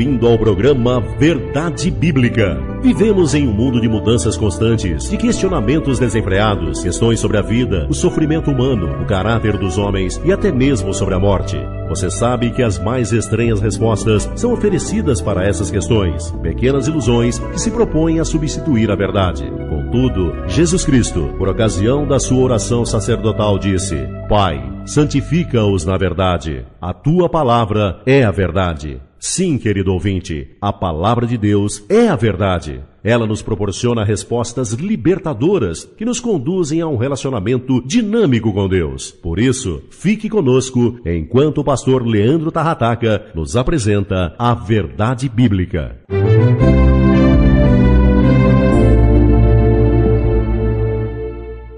Bem-vindo ao programa Verdade Bíblica. Vivemos em um mundo de mudanças constantes, de questionamentos desenfreados, questões sobre a vida, o sofrimento humano, o caráter dos homens e até mesmo sobre a morte. Você sabe que as mais estranhas respostas são oferecidas para essas questões, pequenas ilusões que se propõem a substituir a verdade. Contudo, Jesus Cristo, por ocasião da sua oração sacerdotal, disse: Pai, santifica-os na verdade. A tua palavra é a verdade. Sim, querido ouvinte, a palavra de Deus é a verdade. Ela nos proporciona respostas libertadoras que nos conduzem a um relacionamento dinâmico com Deus. Por isso, fique conosco enquanto o pastor Leandro Tarrataca nos apresenta a verdade bíblica.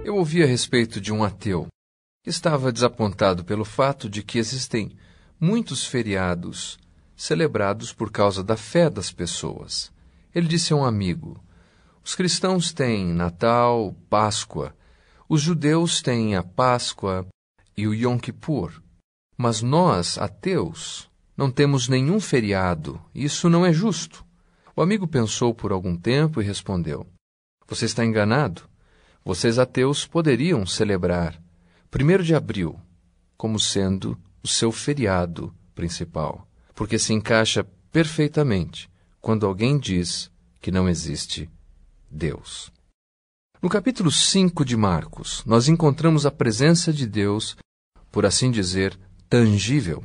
Eu ouvi a respeito de um ateu que estava desapontado pelo fato de que existem muitos feriados celebrados por causa da fé das pessoas. Ele disse a um amigo: Os cristãos têm Natal, Páscoa, os judeus têm a Páscoa e o Yom Kippur, mas nós, ateus, não temos nenhum feriado. Isso não é justo. O amigo pensou por algum tempo e respondeu: Você está enganado. Vocês ateus poderiam celebrar 1 de abril como sendo o seu feriado principal porque se encaixa perfeitamente quando alguém diz que não existe Deus. No capítulo 5 de Marcos, nós encontramos a presença de Deus, por assim dizer, tangível.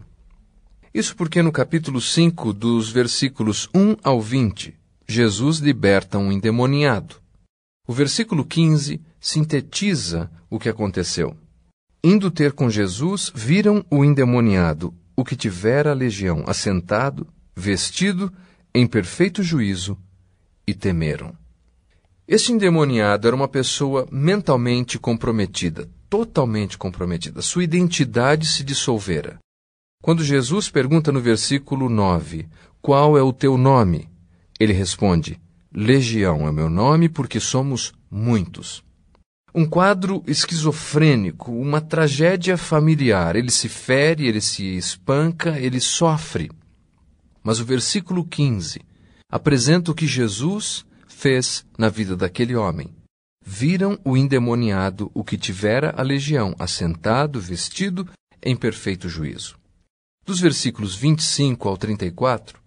Isso porque no capítulo 5, dos versículos 1 ao 20, Jesus liberta um endemoniado. O versículo 15 sintetiza o que aconteceu. Indo ter com Jesus, viram o endemoniado o que tivera a legião assentado, vestido, em perfeito juízo, e temeram. Este endemoniado era uma pessoa mentalmente comprometida, totalmente comprometida. Sua identidade se dissolvera. Quando Jesus pergunta no versículo 9: Qual é o teu nome? Ele responde: Legião é meu nome porque somos muitos. Um quadro esquizofrênico, uma tragédia familiar. Ele se fere, ele se espanca, ele sofre. Mas o versículo 15 apresenta o que Jesus fez na vida daquele homem. Viram o endemoniado, o que tivera a legião, assentado, vestido, em perfeito juízo. Dos versículos 25 ao 34,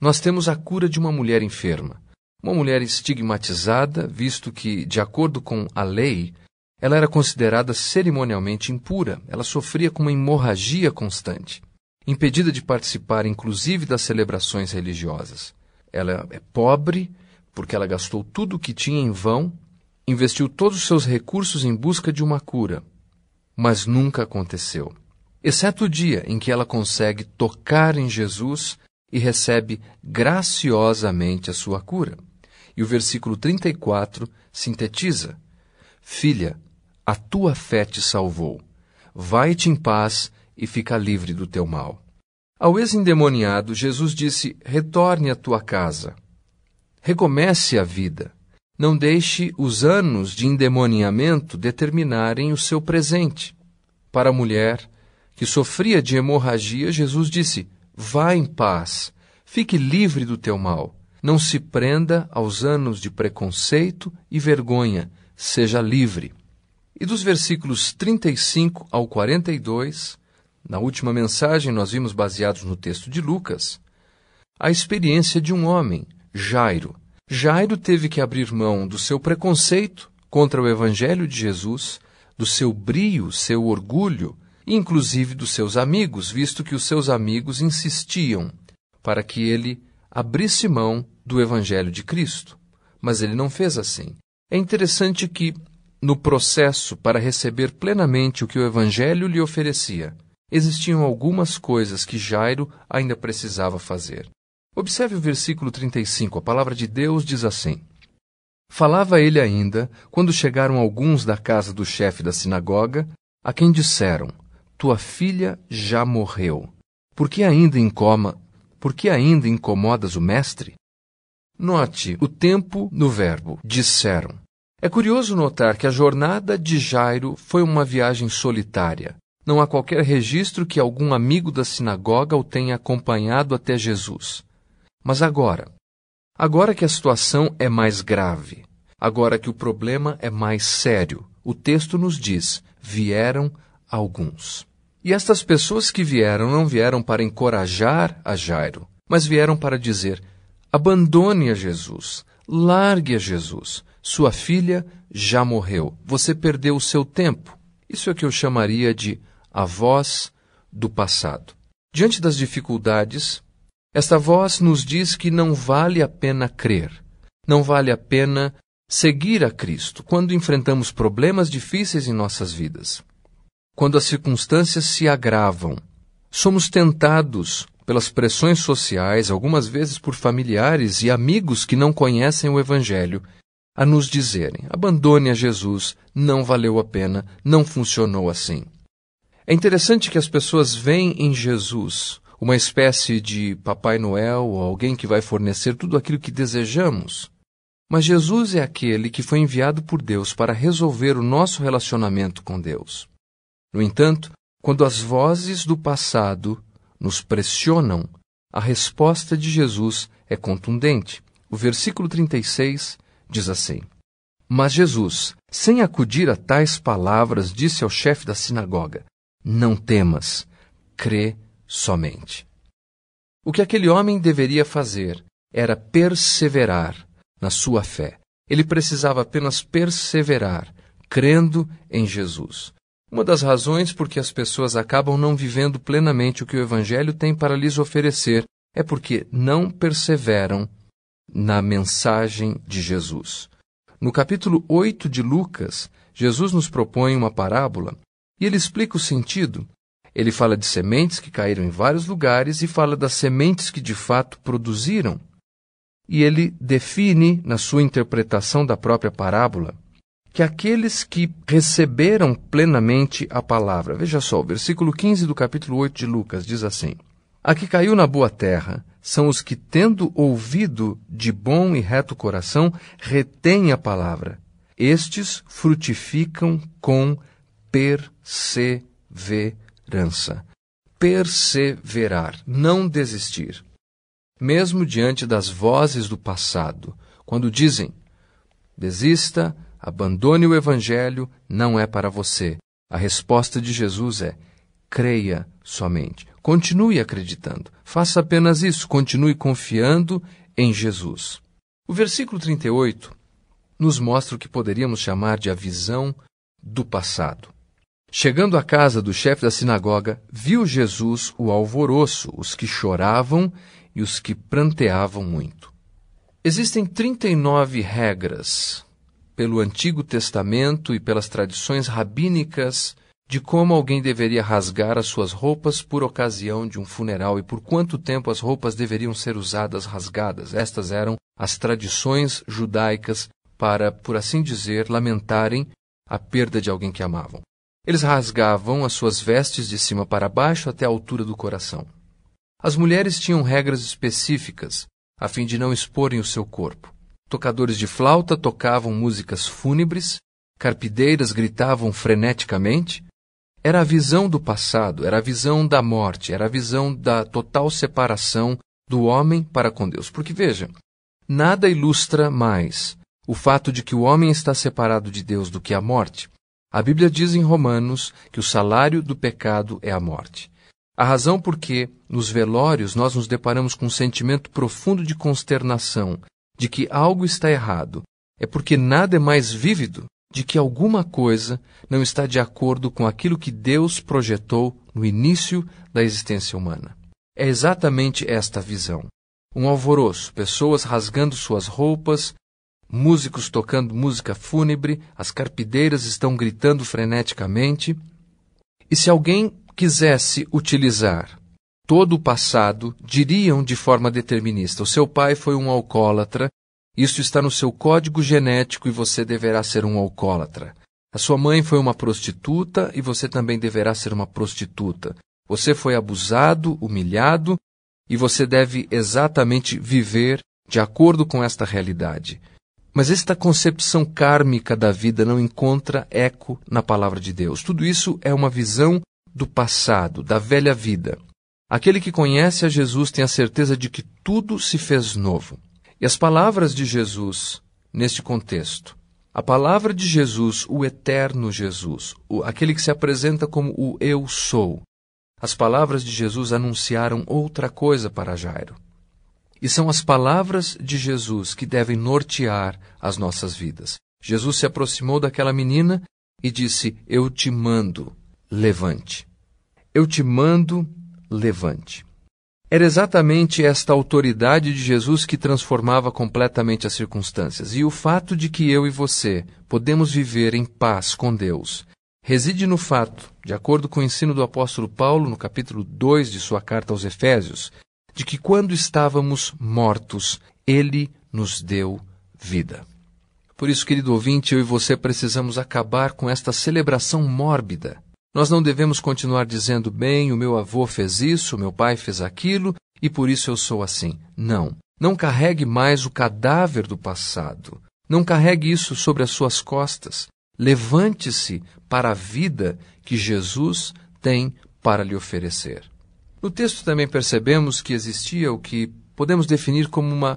nós temos a cura de uma mulher enferma. Uma mulher estigmatizada, visto que, de acordo com a lei, ela era considerada cerimonialmente impura, ela sofria com uma hemorragia constante, impedida de participar inclusive das celebrações religiosas. Ela é pobre porque ela gastou tudo o que tinha em vão, investiu todos os seus recursos em busca de uma cura, mas nunca aconteceu. Exceto o dia em que ela consegue tocar em Jesus e recebe graciosamente a sua cura. E o versículo 34 sintetiza: Filha, a tua fé te salvou. Vai-te em paz e fica livre do teu mal. Ao ex-endemoniado, Jesus disse: Retorne à tua casa. Recomece a vida. Não deixe os anos de endemoniamento determinarem o seu presente. Para a mulher que sofria de hemorragia, Jesus disse: Vá em paz, fique livre do teu mal. Não se prenda aos anos de preconceito e vergonha, seja livre. E dos versículos 35 ao 42, na última mensagem nós vimos baseados no texto de Lucas, a experiência de um homem, Jairo. Jairo teve que abrir mão do seu preconceito contra o evangelho de Jesus, do seu brio, seu orgulho, inclusive dos seus amigos, visto que os seus amigos insistiam para que ele abrisse mão do Evangelho de Cristo. Mas ele não fez assim. É interessante que, no processo para receber plenamente o que o Evangelho lhe oferecia, existiam algumas coisas que Jairo ainda precisava fazer. Observe o versículo 35, a palavra de Deus diz assim: Falava ele ainda quando chegaram alguns da casa do chefe da sinagoga, a quem disseram: Tua filha já morreu. Por que ainda incoma? Por que ainda incomodas o mestre? Note o tempo no verbo disseram. É curioso notar que a jornada de Jairo foi uma viagem solitária. Não há qualquer registro que algum amigo da sinagoga o tenha acompanhado até Jesus. Mas agora, agora que a situação é mais grave, agora que o problema é mais sério, o texto nos diz: vieram alguns. E estas pessoas que vieram não vieram para encorajar a Jairo, mas vieram para dizer: abandone a Jesus, largue a Jesus. Sua filha já morreu. Você perdeu o seu tempo. Isso é o que eu chamaria de a voz do passado. Diante das dificuldades, esta voz nos diz que não vale a pena crer, não vale a pena seguir a Cristo quando enfrentamos problemas difíceis em nossas vidas. Quando as circunstâncias se agravam, somos tentados pelas pressões sociais, algumas vezes por familiares e amigos que não conhecem o Evangelho a nos dizerem: abandone a Jesus, não valeu a pena, não funcionou assim. É interessante que as pessoas veem em Jesus uma espécie de Papai Noel ou alguém que vai fornecer tudo aquilo que desejamos. Mas Jesus é aquele que foi enviado por Deus para resolver o nosso relacionamento com Deus. No entanto, quando as vozes do passado nos pressionam, a resposta de Jesus é contundente. O versículo 36 diz assim: Mas Jesus, sem acudir a tais palavras, disse ao chefe da sinagoga: Não temas, crê somente. O que aquele homem deveria fazer era perseverar na sua fé. Ele precisava apenas perseverar, crendo em Jesus. Uma das razões por que as pessoas acabam não vivendo plenamente o que o Evangelho tem para lhes oferecer é porque não perseveram na mensagem de Jesus. No capítulo 8 de Lucas, Jesus nos propõe uma parábola e ele explica o sentido. Ele fala de sementes que caíram em vários lugares e fala das sementes que de fato produziram. E ele define, na sua interpretação da própria parábola, que aqueles que receberam plenamente a palavra. Veja só, o versículo 15 do capítulo 8 de Lucas diz assim: A que caiu na boa terra são os que, tendo ouvido de bom e reto coração, retêm a palavra. Estes frutificam com perseverança. Perseverar, não desistir. Mesmo diante das vozes do passado, quando dizem: desista, abandone o Evangelho, não é para você. A resposta de Jesus é: creia somente. Continue acreditando. Faça apenas isso. Continue confiando em Jesus. O versículo 38 nos mostra o que poderíamos chamar de a visão do passado. Chegando à casa do chefe da sinagoga, viu Jesus o alvoroço, os que choravam e os que pranteavam muito. Existem 39 regras pelo Antigo Testamento e pelas tradições rabínicas de como alguém deveria rasgar as suas roupas por ocasião de um funeral e por quanto tempo as roupas deveriam ser usadas rasgadas. Estas eram as tradições judaicas para, por assim dizer, lamentarem a perda de alguém que amavam. Eles rasgavam as suas vestes de cima para baixo até a altura do coração. As mulheres tinham regras específicas a fim de não exporem o seu corpo. Tocadores de flauta tocavam músicas fúnebres, carpideiras gritavam freneticamente, era a visão do passado, era a visão da morte, era a visão da total separação do homem para com Deus. Porque veja, nada ilustra mais o fato de que o homem está separado de Deus do que a morte. A Bíblia diz em Romanos que o salário do pecado é a morte. A razão por que, nos velórios, nós nos deparamos com um sentimento profundo de consternação, de que algo está errado, é porque nada é mais vívido de que alguma coisa não está de acordo com aquilo que Deus projetou no início da existência humana. É exatamente esta visão. Um alvoroço, pessoas rasgando suas roupas músicos tocando música fúnebre, as carpideiras estão gritando freneticamente. E se alguém quisesse utilizar todo o passado, diriam de forma determinista: o seu pai foi um alcoólatra, isso está no seu código genético e você deverá ser um alcoólatra. A sua mãe foi uma prostituta e você também deverá ser uma prostituta. Você foi abusado, humilhado e você deve exatamente viver de acordo com esta realidade. Mas esta concepção kármica da vida não encontra eco na palavra de Deus. Tudo isso é uma visão do passado, da velha vida. Aquele que conhece a Jesus tem a certeza de que tudo se fez novo. E as palavras de Jesus, neste contexto, a palavra de Jesus, o eterno Jesus, o, aquele que se apresenta como o Eu Sou, as palavras de Jesus anunciaram outra coisa para Jairo. E são as palavras de Jesus que devem nortear as nossas vidas. Jesus se aproximou daquela menina e disse: Eu te mando, levante. Eu te mando, levante. Era exatamente esta autoridade de Jesus que transformava completamente as circunstâncias. E o fato de que eu e você podemos viver em paz com Deus reside no fato, de acordo com o ensino do apóstolo Paulo no capítulo 2 de sua carta aos Efésios, de que quando estávamos mortos, ele nos deu vida. Por isso, querido ouvinte, eu e você precisamos acabar com esta celebração mórbida. Nós não devemos continuar dizendo, bem, o meu avô fez isso, o meu pai fez aquilo, e por isso eu sou assim. Não. Não carregue mais o cadáver do passado. Não carregue isso sobre as suas costas. Levante-se para a vida que Jesus tem para lhe oferecer. No texto também percebemos que existia o que podemos definir como uma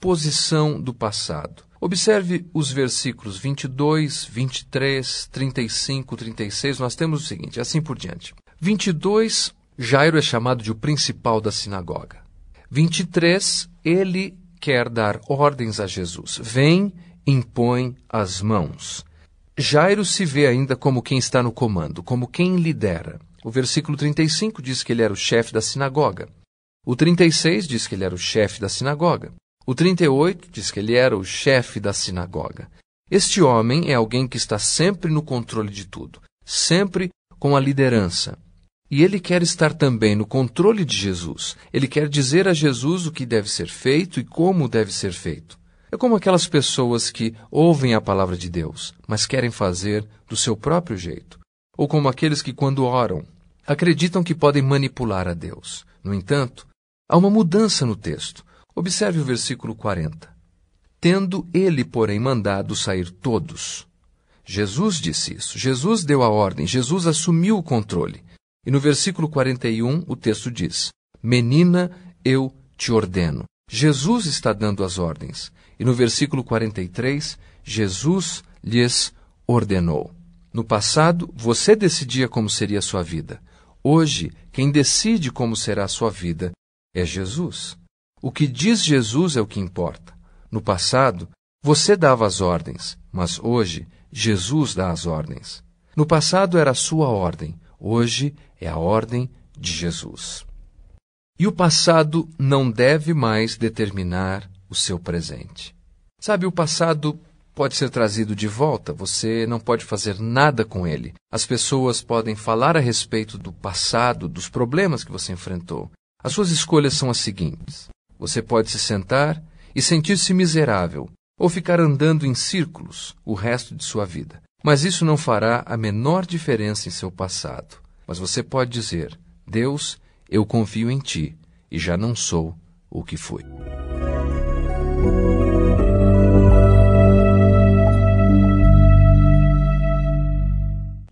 posição do passado. Observe os versículos 22, 23, 35, 36. Nós temos o seguinte, assim por diante. 22, Jairo é chamado de o principal da sinagoga. 23, ele quer dar ordens a Jesus. Vem, impõe as mãos. Jairo se vê ainda como quem está no comando, como quem lidera. O versículo 35 diz que ele era o chefe da sinagoga. O 36 diz que ele era o chefe da sinagoga. O 38 diz que ele era o chefe da sinagoga. Este homem é alguém que está sempre no controle de tudo, sempre com a liderança. E ele quer estar também no controle de Jesus. Ele quer dizer a Jesus o que deve ser feito e como deve ser feito. É como aquelas pessoas que ouvem a palavra de Deus, mas querem fazer do seu próprio jeito ou como aqueles que, quando oram, acreditam que podem manipular a Deus. No entanto, há uma mudança no texto. Observe o versículo 40. Tendo ele, porém, mandado sair todos. Jesus disse isso. Jesus deu a ordem. Jesus assumiu o controle. E no versículo 41, o texto diz: Menina, eu te ordeno. Jesus está dando as ordens. E no versículo 43, Jesus lhes ordenou. No passado, você decidia como seria a sua vida. Hoje, quem decide como será a sua vida é Jesus. O que diz Jesus é o que importa. No passado, você dava as ordens, mas hoje, Jesus dá as ordens. No passado era a sua ordem, hoje é a ordem de Jesus. E o passado não deve mais determinar o seu presente. Sabe, o passado pode ser trazido de volta, você não pode fazer nada com ele. As pessoas podem falar a respeito do passado, dos problemas que você enfrentou. As suas escolhas são as seguintes: você pode se sentar e sentir-se miserável, ou ficar andando em círculos o resto de sua vida. Mas isso não fará a menor diferença em seu passado. Mas você pode dizer: Deus, eu confio em ti e já não sou o que fui.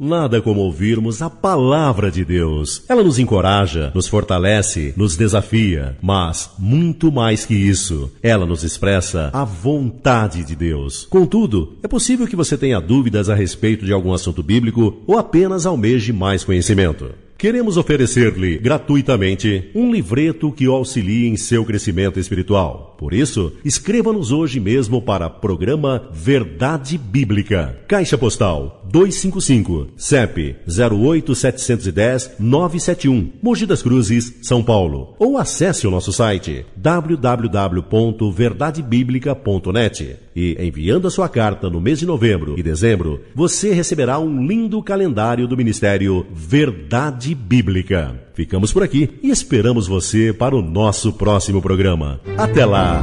Nada como ouvirmos a palavra de Deus. Ela nos encoraja, nos fortalece, nos desafia, mas muito mais que isso, ela nos expressa a vontade de Deus. Contudo, é possível que você tenha dúvidas a respeito de algum assunto bíblico ou apenas almeje mais conhecimento. Queremos oferecer-lhe gratuitamente um livreto que o auxilie em seu crescimento espiritual. Por isso, escreva-nos hoje mesmo para programa Verdade Bíblica. Caixa Postal 255, CEP 08710 971, Mogi das Cruzes, São Paulo. Ou acesse o nosso site www.verdadebiblica.net. E enviando a sua carta no mês de novembro e dezembro, você receberá um lindo calendário do Ministério Verdade Bíblica. Ficamos por aqui e esperamos você para o nosso próximo programa. Até lá!